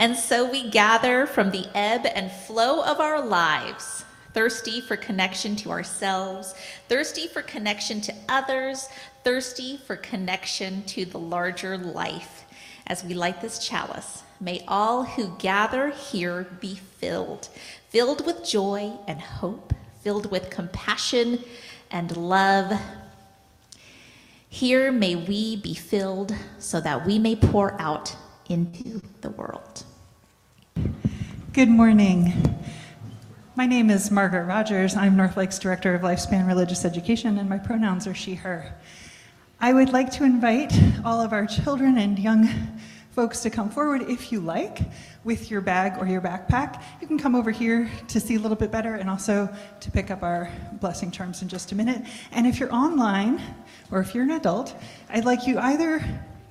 And so we gather from the ebb and flow of our lives, thirsty for connection to ourselves, thirsty for connection to others, thirsty for connection to the larger life. As we light this chalice, may all who gather here be filled, filled with joy and hope, filled with compassion and love. Here may we be filled so that we may pour out into the world. Good morning. My name is Margaret Rogers. I'm Northlake's Director of Lifespan Religious Education, and my pronouns are she, her. I would like to invite all of our children and young folks to come forward if you like with your bag or your backpack. You can come over here to see a little bit better and also to pick up our blessing charms in just a minute. And if you're online or if you're an adult, I'd like you either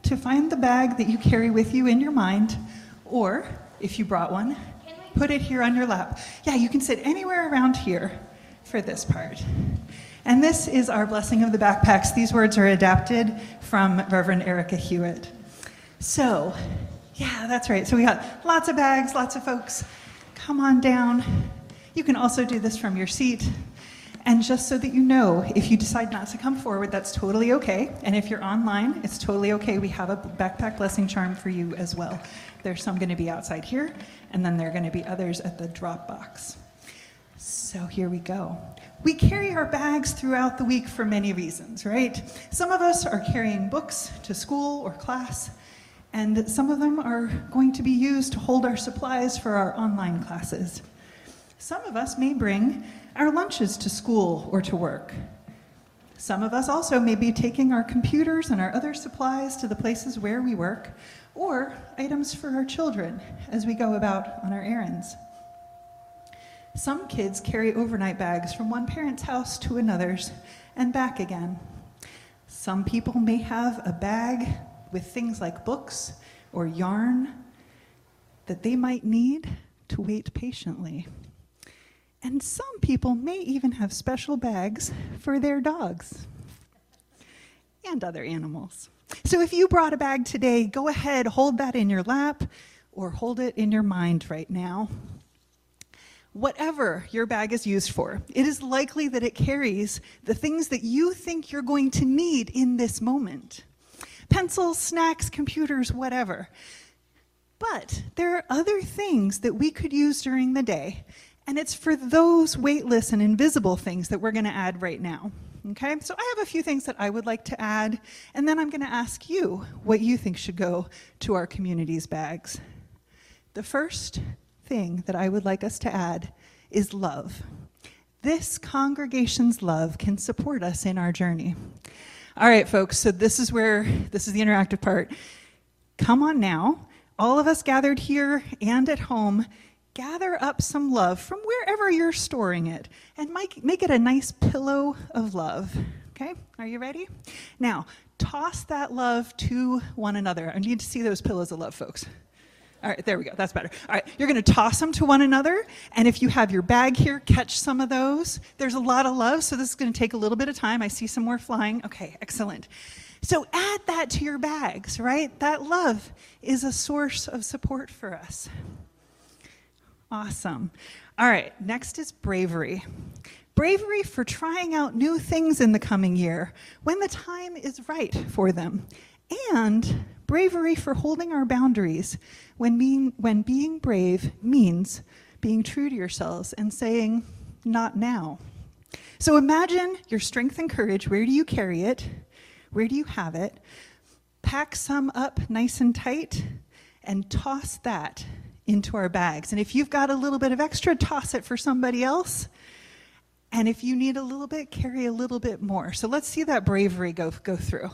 to find the bag that you carry with you in your mind or if you brought one, put it here on your lap. Yeah, you can sit anywhere around here for this part. And this is our blessing of the backpacks. These words are adapted from Reverend Erika Hewitt. So, yeah, that's right. So we got lots of bags, lots of folks. Come on down. You can also do this from your seat. And just so that you know, if you decide not to come forward, that's totally okay. And if you're online, it's totally okay. We have a backpack blessing charm for you as well. There's some going to be outside here, and then there are going to be others at the drop box. So here we go. We carry our bags throughout the week for many reasons, right? Some of us are carrying books to school or class, and some of them are going to be used to hold our supplies for our online classes. Some of us may bring our lunches to school or to work. Some of us also may be taking our computers and our other supplies to the places where we work, or items for our children as we go about on our errands. Some kids carry overnight bags from one parent's house to another's and back again. Some people may have a bag with things like books or yarn that they might need to wait patiently. And some people may even have special bags for their dogs and other animals. So if you brought a bag today, go ahead, hold that in your lap or hold it in your mind right now. Whatever your bag is used for, it is likely that it carries the things that you think you're going to need in this moment pencils, snacks, computers, whatever. But there are other things that we could use during the day, and it's for those weightless and invisible things that we're going to add right now. Okay, so I have a few things that I would like to add, and then I'm going to ask you what you think should go to our community's bags. The first thing that I would like us to add is love. This congregation's love can support us in our journey. All right, folks, so this is where this is the interactive part. Come on now, all of us gathered here and at home gather up some love from wherever you're storing it and make, make it a nice pillow of love. Okay, are you ready? Now, toss that love to one another. I need to see those pillows of love, folks. All right, there we go. That's better. All right, you're going to toss them to one another. And if you have your bag here, catch some of those. There's a lot of love, so this is going to take a little bit of time. I see some more flying. Okay, excellent. So add that to your bags, right? That love is a source of support for us. Awesome. All right, next is bravery. Bravery for trying out new things in the coming year when the time is right for them. And bravery for holding our boundaries when being, when being brave means being true to yourselves and saying, not now. So imagine your strength and courage. Where do you carry it? Where do you have it? Pack some up nice and tight and toss that into our bags. And if you've got a little bit of extra, toss it for somebody else. And if you need a little bit, carry a little bit more. So let's see that bravery go, go through.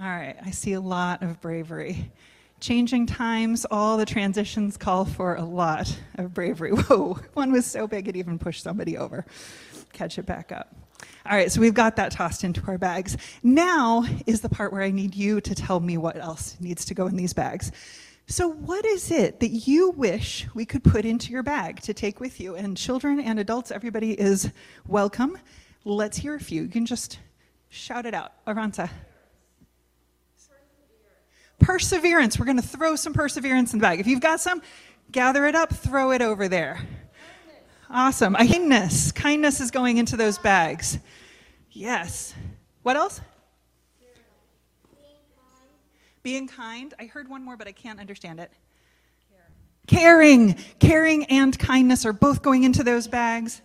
All right, I see a lot of bravery. Changing times, all the transitions call for a lot of bravery. Whoa, one was so big it even pushed somebody over. Catch it back up. All right, so we've got that tossed into our bags. Now is the part where I need you to tell me what else needs to go in these bags. So, what is it that you wish we could put into your bag to take with you? And children and adults, everybody is welcome. Let's hear a few. You can just shout it out. Aranza. Perseverance. We're going to throw some perseverance in the bag. If you've got some, gather it up, throw it over there. Awesome. Kindness. Kindness is going into those bags. Yes. What else? Being kind. I heard one more, but I can't understand it. Caring. Caring and kindness are both going into those bags.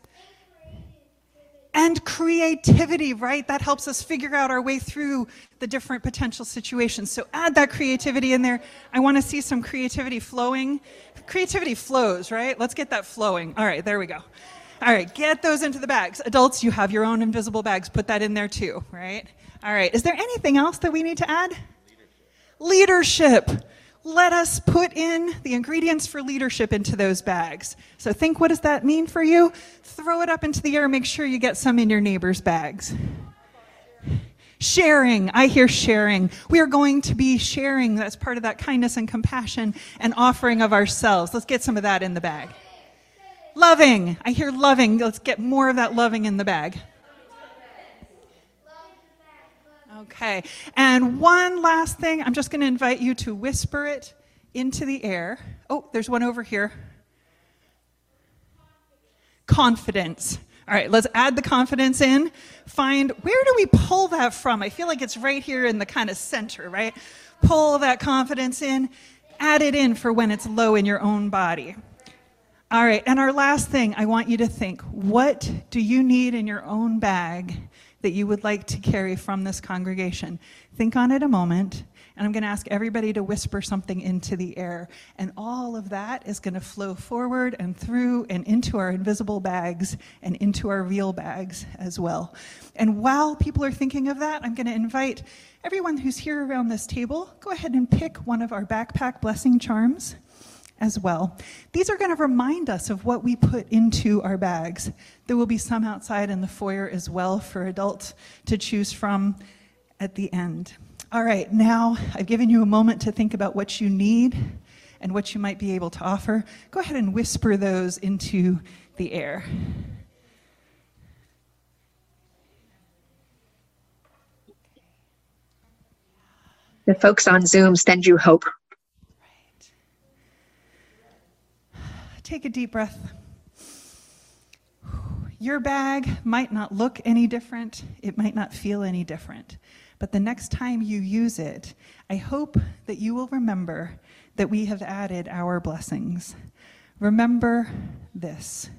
And creativity, right? That helps us figure out our way through the different potential situations. So add that creativity in there. I want to see some creativity flowing. Creativity flows, right? Let's get that flowing. All right, there we go. All right, get those into the bags. Adults, you have your own invisible bags. Put that in there too, right? All right, is there anything else that we need to add? Leadership. Let us put in the ingredients for leadership into those bags. So think what does that mean for you? Throw it up into the air, make sure you get some in your neighbor's bags. Sharing. I hear sharing. We are going to be sharing. That's part of that kindness and compassion and offering of ourselves. Let's get some of that in the bag. Loving. I hear loving. Let's get more of that loving in the bag. Okay. And one last thing, I'm just going to invite you to whisper it into the air. Oh, there's one over here. Confidence. All right, let's add the confidence in. Find where do we pull that from? I feel like it's right here in the kind of center, right? Pull that confidence in, add it in for when it's low in your own body. All right, and our last thing, I want you to think what do you need in your own bag that you would like to carry from this congregation. Think on it a moment, and I'm going to ask everybody to whisper something into the air. And all of that is going to flow forward and through and into our invisible bags and into our real bags as well. And while people are thinking of that, I'm going to invite everyone who's here around this table, go ahead and pick one of our backpack blessing charms as well. These are going to remind us of what we put into our bags. There will be some outside in the foyer as well for adults to choose from at the end. All right, now I've given you a moment to think about what you need and what you might be able to offer. Go ahead and whisper those into the air. The folks on Zoom send you hope. Take a deep breath. Your bag might not look any different, it might not feel any different, but the next time you use it, I hope that you will remember that we have added our blessings. Remember this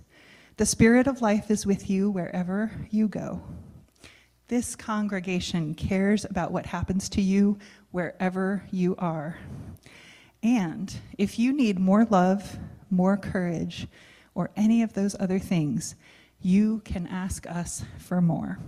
the Spirit of life is with you wherever you go. This congregation cares about what happens to you wherever you are. And if you need more love, more courage, or any of those other things, you can ask us for more.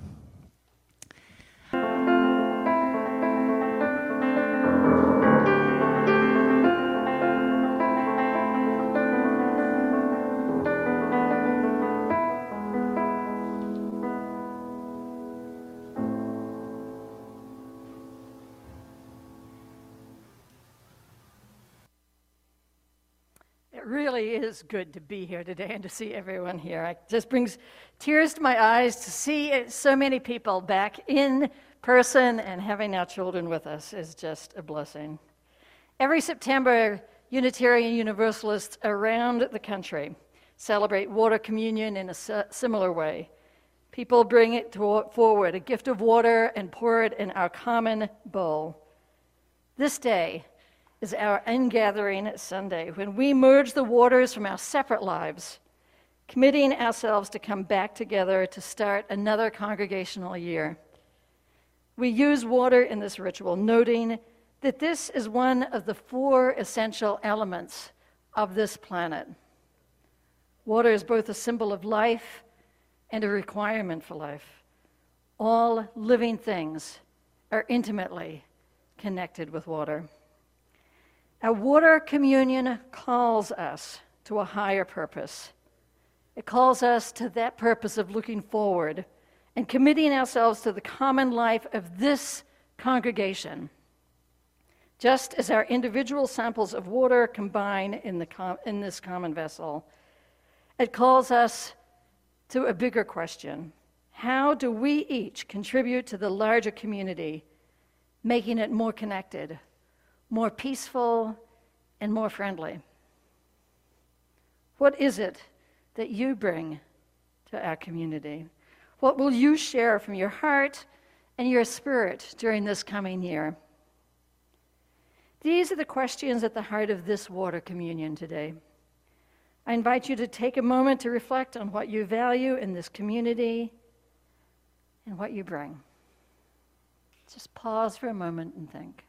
Is good to be here today and to see everyone here. It just brings tears to my eyes to see so many people back in person and having our children with us is just a blessing. Every September, Unitarian Universalists around the country celebrate water communion in a similar way. People bring it forward, a gift of water, and pour it in our common bowl. This day, is our ingathering Sunday, when we merge the waters from our separate lives, committing ourselves to come back together to start another congregational year. We use water in this ritual, noting that this is one of the four essential elements of this planet. Water is both a symbol of life and a requirement for life. All living things are intimately connected with water. Our water communion calls us to a higher purpose. It calls us to that purpose of looking forward and committing ourselves to the common life of this congregation. Just as our individual samples of water combine in, the com- in this common vessel, it calls us to a bigger question How do we each contribute to the larger community, making it more connected, more peaceful, and more friendly? What is it that you bring to our community? What will you share from your heart and your spirit during this coming year? These are the questions at the heart of this water communion today. I invite you to take a moment to reflect on what you value in this community and what you bring. Just pause for a moment and think.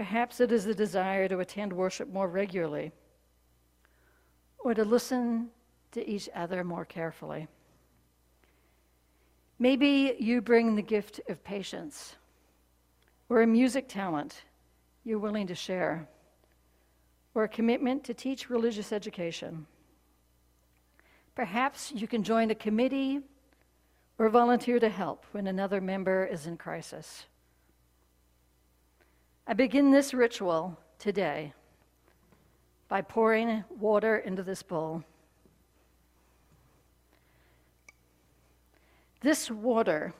Perhaps it is a desire to attend worship more regularly or to listen to each other more carefully. Maybe you bring the gift of patience or a music talent you're willing to share or a commitment to teach religious education. Perhaps you can join a committee or volunteer to help when another member is in crisis. I begin this ritual today by pouring water into this bowl. This water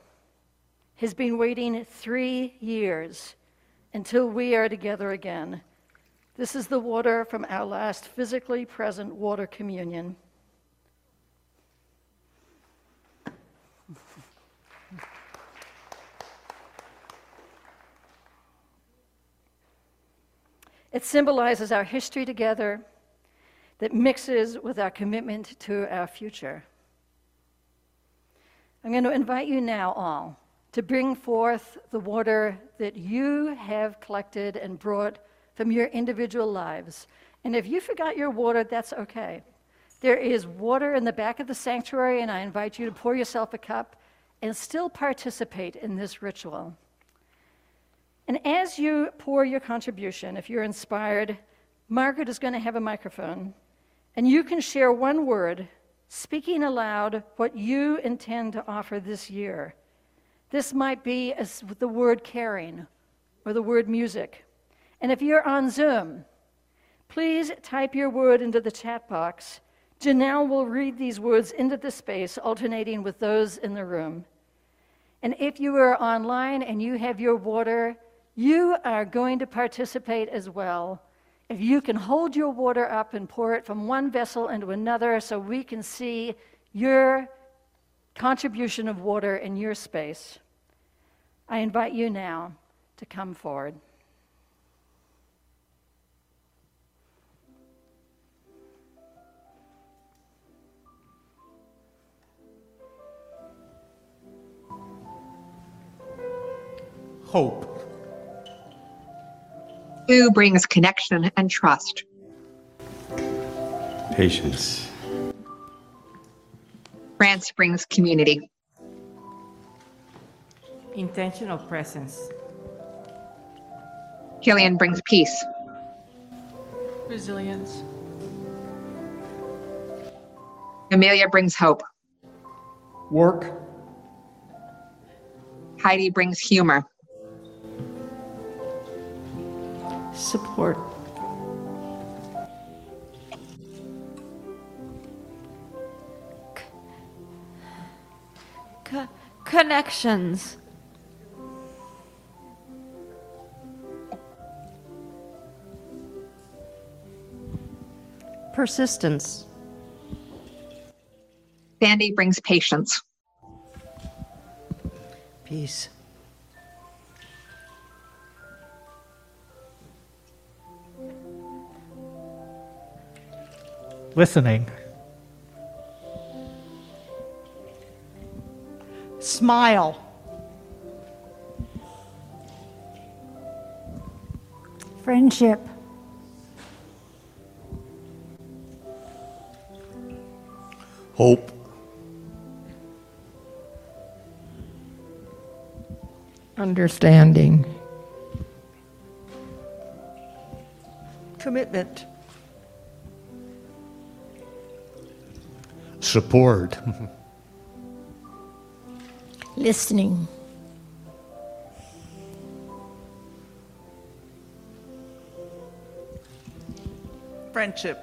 has been waiting three years until we are together again. This is the water from our last physically present water communion. It symbolizes our history together that mixes with our commitment to our future. I'm going to invite you now all to bring forth the water that you have collected and brought from your individual lives. And if you forgot your water, that's okay. There is water in the back of the sanctuary, and I invite you to pour yourself a cup and still participate in this ritual. And as you pour your contribution, if you're inspired, Margaret is going to have a microphone, and you can share one word, speaking aloud what you intend to offer this year. This might be as the word caring or the word music. And if you're on Zoom, please type your word into the chat box. Janelle will read these words into the space, alternating with those in the room. And if you are online and you have your water, you are going to participate as well. If you can hold your water up and pour it from one vessel into another so we can see your contribution of water in your space, I invite you now to come forward. Hope. Who brings connection and trust? Patience. France brings community. Intentional presence. Killian brings peace. Resilience. Amelia brings hope. Work. Heidi brings humor. Support. Co- connections. Persistence. Sandy brings patience. Peace. Listening. Smile. Friendship. Hope. Understanding. Commitment. Support. Listening. Friendship.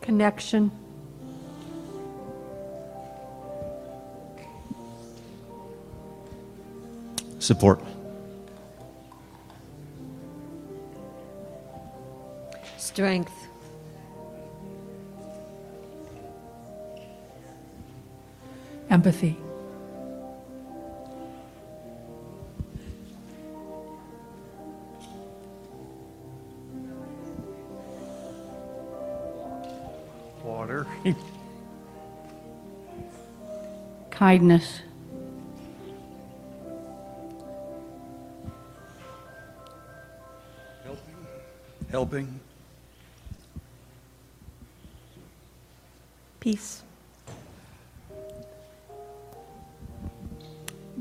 Connection. Support. Strength. Empathy. Water. Kindness. Helping. Peace.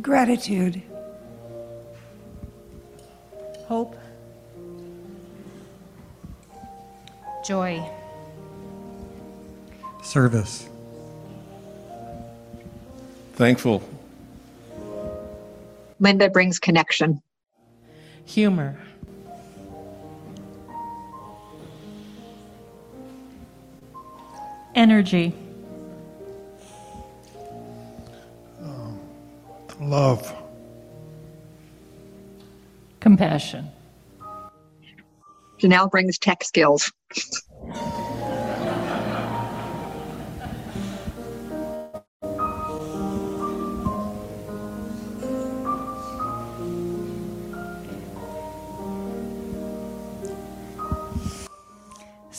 Gratitude. Hope. Joy. Service. Thankful. Linda brings connection. Humor. Energy. Uh, love. Compassion. Janelle brings tech skills.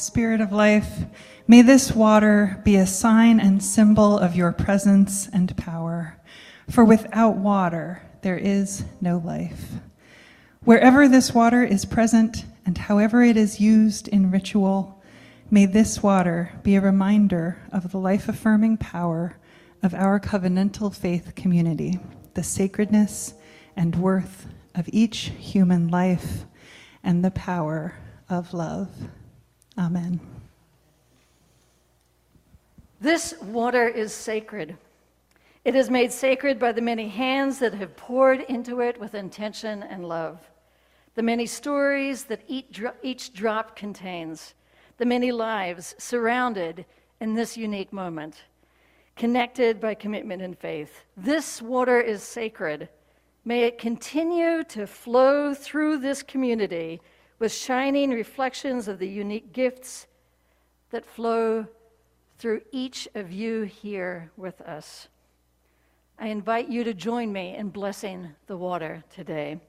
Spirit of life, may this water be a sign and symbol of your presence and power. For without water, there is no life. Wherever this water is present and however it is used in ritual, may this water be a reminder of the life affirming power of our covenantal faith community, the sacredness and worth of each human life, and the power of love. Amen. This water is sacred. It is made sacred by the many hands that have poured into it with intention and love, the many stories that each drop contains, the many lives surrounded in this unique moment, connected by commitment and faith. This water is sacred. May it continue to flow through this community with shining reflections of the unique gifts that flow through each of you here with us. I invite you to join me in blessing the water today.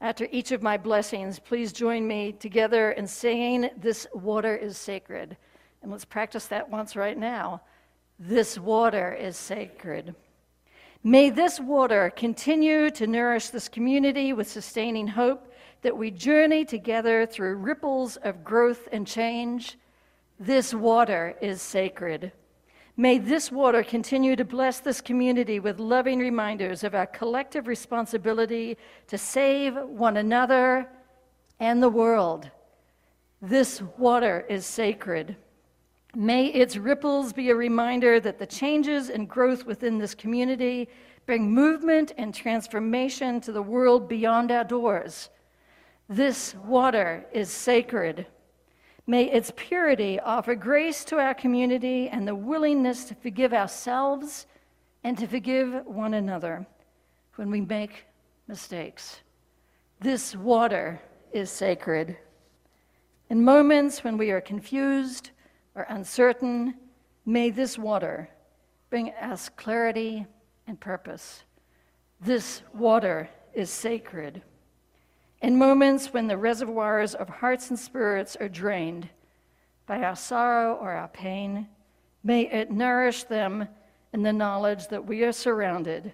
After each of my blessings, please join me together in saying, This water is sacred. And let's practice that once right now. This water is sacred. May this water continue to nourish this community with sustaining hope that we journey together through ripples of growth and change. This water is sacred. May this water continue to bless this community with loving reminders of our collective responsibility to save one another and the world. This water is sacred. May its ripples be a reminder that the changes and growth within this community bring movement and transformation to the world beyond our doors. This water is sacred. May its purity offer grace to our community and the willingness to forgive ourselves and to forgive one another when we make mistakes. This water is sacred. In moments when we are confused or uncertain, may this water bring us clarity and purpose. This water is sacred. In moments when the reservoirs of hearts and spirits are drained by our sorrow or our pain, may it nourish them in the knowledge that we are surrounded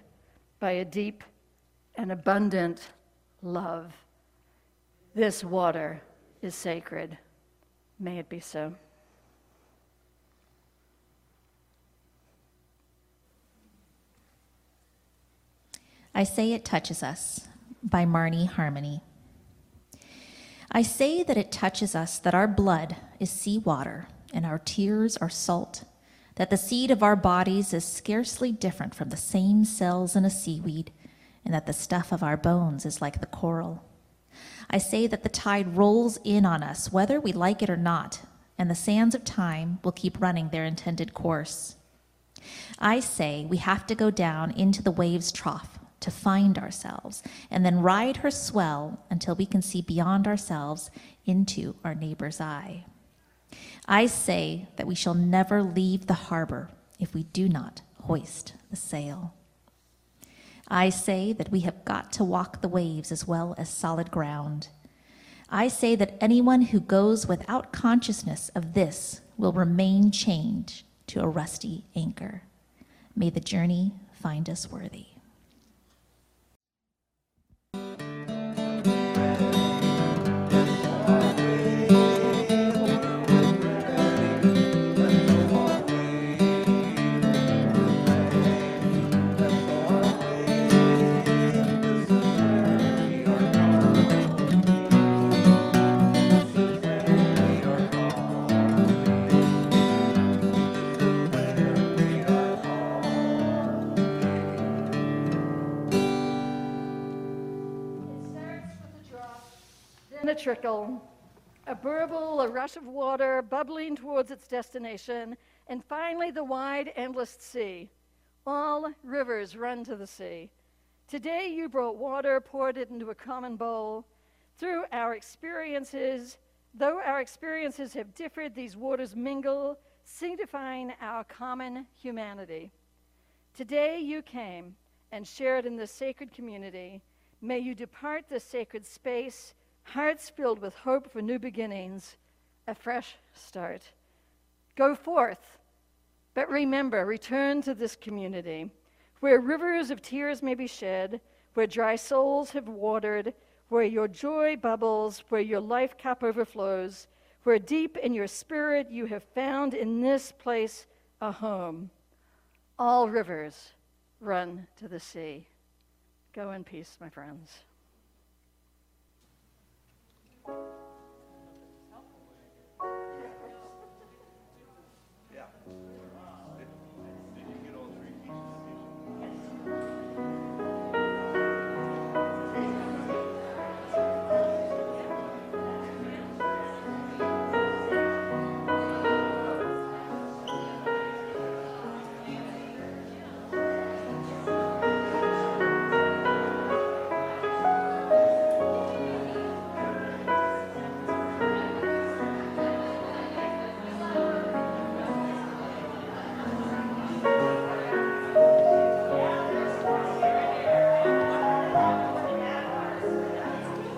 by a deep and abundant love. This water is sacred. May it be so. I Say It Touches Us by Marni Harmony. I say that it touches us that our blood is sea water and our tears are salt, that the seed of our bodies is scarcely different from the same cells in a seaweed, and that the stuff of our bones is like the coral. I say that the tide rolls in on us, whether we like it or not, and the sands of time will keep running their intended course. I say we have to go down into the wave's trough to find ourselves, and then ride her swell until we can see beyond ourselves into our neighbor's eye. I say that we shall never leave the harbor if we do not hoist the sail. I say that we have got to walk the waves as well as solid ground. I say that anyone who goes without consciousness of this will remain chained to a rusty anchor. May the journey find us worthy. Rush of water bubbling towards its destination, and finally the wide, endless sea. All rivers run to the sea. Today you brought water, poured it into a common bowl. Through our experiences, though our experiences have differed, these waters mingle, signifying our common humanity. Today you came and shared in this sacred community. May you depart this sacred space hearts filled with hope for new beginnings, a fresh start. Go forth, but remember, return to this community where rivers of tears may be shed, where dry souls have watered, where your joy bubbles, where your life cup overflows, where deep in your spirit you have found in this place a home. All rivers run to the sea. Go in peace, my friends.